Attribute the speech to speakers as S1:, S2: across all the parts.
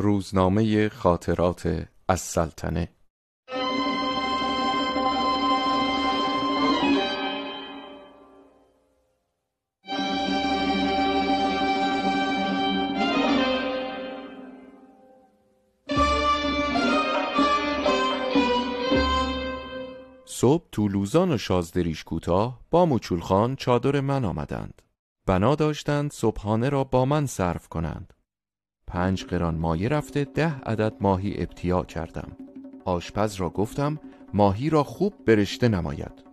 S1: روزنامه خاطرات از سلطنه. صبح طولوزان و شازدریش کوتاه با مچولخان چادر من آمدند. بنا داشتند صبحانه را با من صرف کنند. پنج قران مایه رفته ده عدد ماهی ابتیا کردم. آشپز را گفتم ماهی را خوب برشته نماید.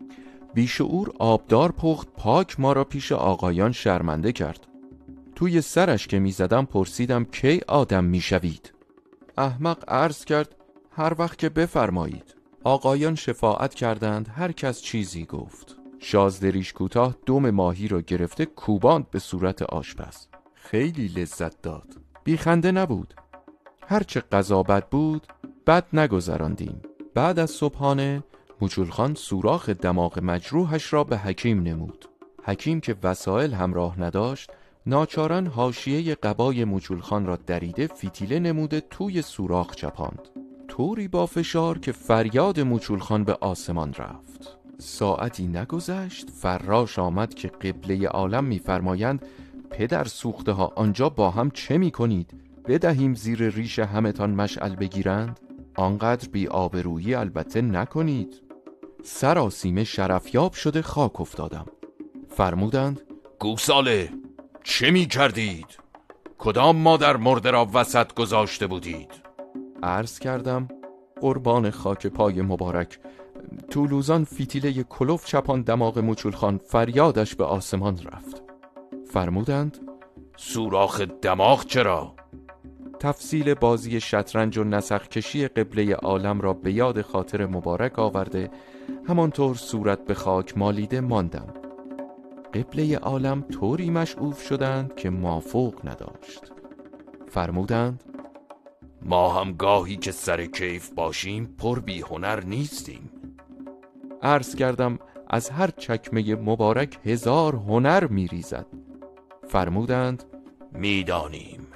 S1: بیشعور آبدار پخت پاک ما را پیش آقایان شرمنده کرد. توی سرش که می‌زدم پرسیدم کی آدم می‌شوید احمق عرض کرد هر وقت که بفرمایید. آقایان شفاعت کردند هر کس چیزی گفت. شازدریش کوتاه دوم ماهی را گرفته کوباند به صورت آشپز. خیلی لذت داد. بیخنده نبود. هرچه قضا بد بود بد نگذراندیم. بعد از صبحانه مجولخان سوراخ دماغ مجروحش را به حکیم نمود. حکیم که وسایل همراه نداشت ناچاران حاشیه قبای مجولخان را دریده فیتیله نموده توی سوراخ چپاند. طوری با فشار که فریاد موچولخان به آسمان رفت. ساعتی نگذشت فراش آمد که قبله عالم میفرمایند پدر سوخته ها آنجا با هم چه می کنید؟ بدهیم زیر ریش همتان مشعل بگیرند؟ آنقدر بی آبرویی البته نکنید سراسیمه شرفیاب شده خاک افتادم فرمودند
S2: گوساله چه می کردید؟ کدام مادر مرده را وسط گذاشته بودید؟
S1: عرض کردم قربان خاک پای مبارک طولوزان فیتیله کلوف چپان دماغ مچولخان فریادش به آسمان رفت فرمودند
S2: سوراخ دماغ چرا؟
S1: تفصیل بازی شطرنج و نسخ کشی قبله عالم را به یاد خاطر مبارک آورده همانطور صورت به خاک مالیده ماندم. قبله عالم طوری مشعوف شدند که مافوق نداشت. فرمودند
S2: ما هم گاهی که سر کیف باشیم پر بی هنر نیستیم.
S1: عرض کردم از هر چکمه مبارک هزار هنر میریزد. فرمودند
S2: می‌دانیم.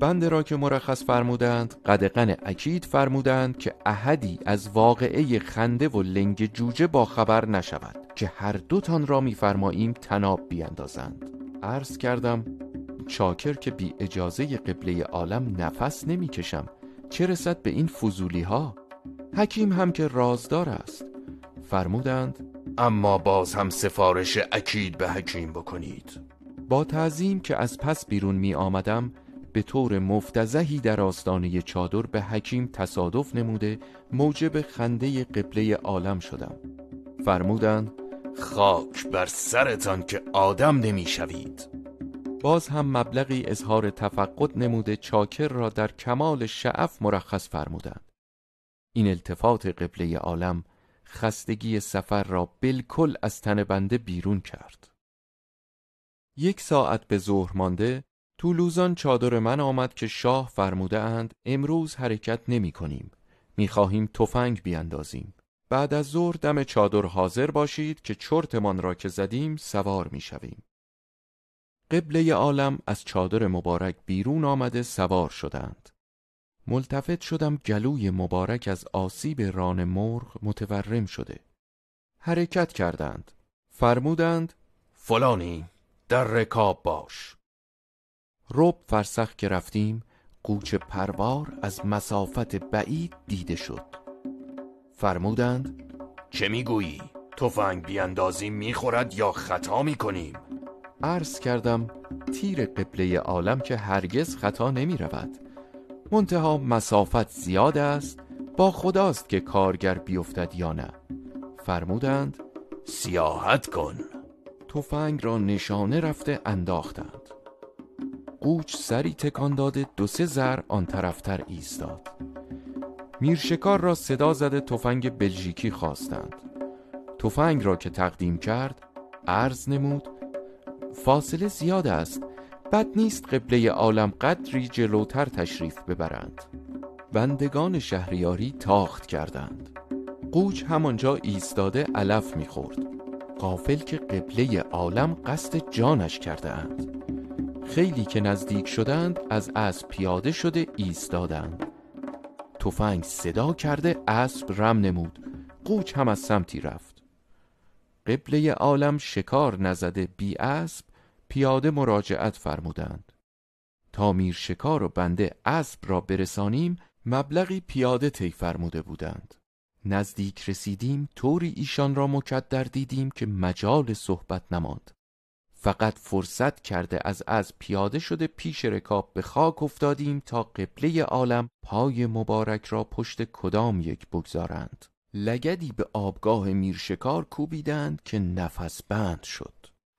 S1: بنده را که مرخص فرمودند قدقن اکید فرمودند که احدی از واقعه خنده و لنگ جوجه با خبر نشود که هر دوتان را میفرماییم تناب بیاندازند عرض کردم چاکر که بی اجازه قبله عالم نفس نمی‌کشم چه رسد به این فضولی ها حکیم هم که رازدار است. فرمودند
S2: اما باز هم سفارش اکید به حکیم بکنید.
S1: با تعظیم که از پس بیرون می آمدم به طور مفتزهی در آستانه چادر به حکیم تصادف نموده موجب خنده قبله عالم شدم. فرمودند
S2: خاک بر سرتان که آدم نمی‌شوید.
S1: باز هم مبلغی اظهار تفقد نموده چاکر را در کمال شعف مرخص فرمودند. این التفات قبله عالم خستگی سفر را بالکل از تن بنده بیرون کرد. یک ساعت به ظهر مانده طولوزان چادر من آمد که شاه فرموده اند امروز حرکت نمی کنیم می خواهیم تفنگ بیاندازیم. بعد از ظهر دم چادر حاضر باشید که چرتمان را که زدیم سوار می شویم قبله عالم از چادر مبارک بیرون آمده سوار شدند. ملتفت شدم گلوی مبارک از آسیب ران مرغ متورم شده. حرکت کردند. فرمودند
S2: فلانی! در رکاب باش.
S1: رب فرسخ که رفتیم قوچ پروار از مسافت بعید دیده شد. فرمودند
S2: چه می‌گویی؟ تفنگ بیاندازیم می‌خورد یا خطا می‌کنیم؟
S1: عرض کردم تیر قبله عالم که هرگز خطا نمی رود منتها مسافت زیاد است با خداست که کارگر بیفتد یا نه. فرمودند
S2: سیاحت کن.
S1: تفنگ را نشانه رفته انداختند. قوچ سری تکان داده دو سه زر آن طرفتر ایستاد. میرشکار را صدا زده تفنگ بلژیکی خواستند. تفنگ را که تقدیم کرد عرض نمود فاصله زیاد است بد نیست قبله عالم قدری جلوتر تشریف ببرند. بندگان شهریاری تاخت کردند. قوچ همانجا ایستاده علف می‌خورد. قافل که قبله عالم قصد جانش کرده اند خیلی که نزدیک شدند از اسب پیاده شده ایستادند. تفنگ صدا کرده اسب رم نمود. قوچ هم از سمتی رفت. قبله عالم شکار نزده بی اسب پیاده مراجعت فرمودند. تا میر شکار و بنده اسب را برسانیم مبلغی پیاده طی فرموده بودند. نزدیک رسیدیم طوری ایشان را مکدر دیدیم که مجال صحبت نماند. فقط فرصت کرده از از پیاده شده پیش رکاب به خاک افتادیم تا قبله عالم پای مبارک را پشت کدام یک بگذارند. لگدی به آبگاه میرشکار کوبیدند که نفس بند شد.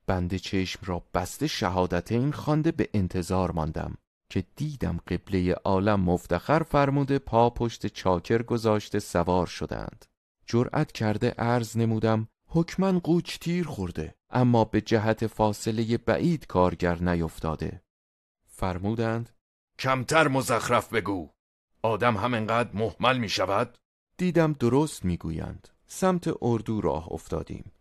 S1: بند چشم را بسته شهادتین خوانده به انتظار ماندم. که دیدم قبله عالم مفتخر فرموده پا پشت چاکر گذاشته سوار شدند. جرأت کرده عرض نمودم حکمن قوچ تیر خورده اما به جهت فاصله بعید کارگر نیفتاده. فرمودند
S2: کمتر مزخرف بگو. آدم همینقدر محمل می شود؟
S1: دیدم درست می‌گویند. سمت اردو راه افتادیم.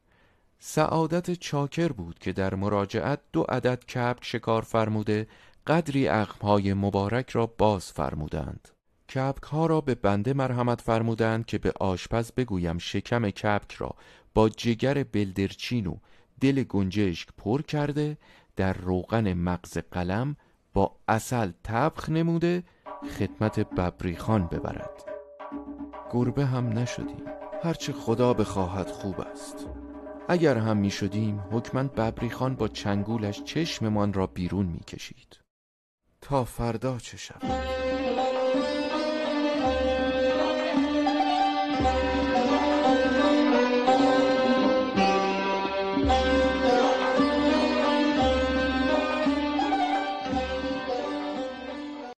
S1: سعادت چاکر بود که در مراجعت دو عدد کبک شکار فرموده قدری اقمهای مبارک را باز فرمودند. کبک ها را به بنده مرحمت فرمودند که به آشپز بگویم شکم کبک را. با جگر بلدرچین و دل گنجشک پر کرده در روغن مغز قلم با اصل تبخ نموده خدمت ببریخان ببرد. گربه هم نشدیم. هرچه خدا بخواهد خوب است. اگر هم می شدیم حکمن ببریخان با چنگولش چشممان را بیرون می کشید تا فردا چه شود؟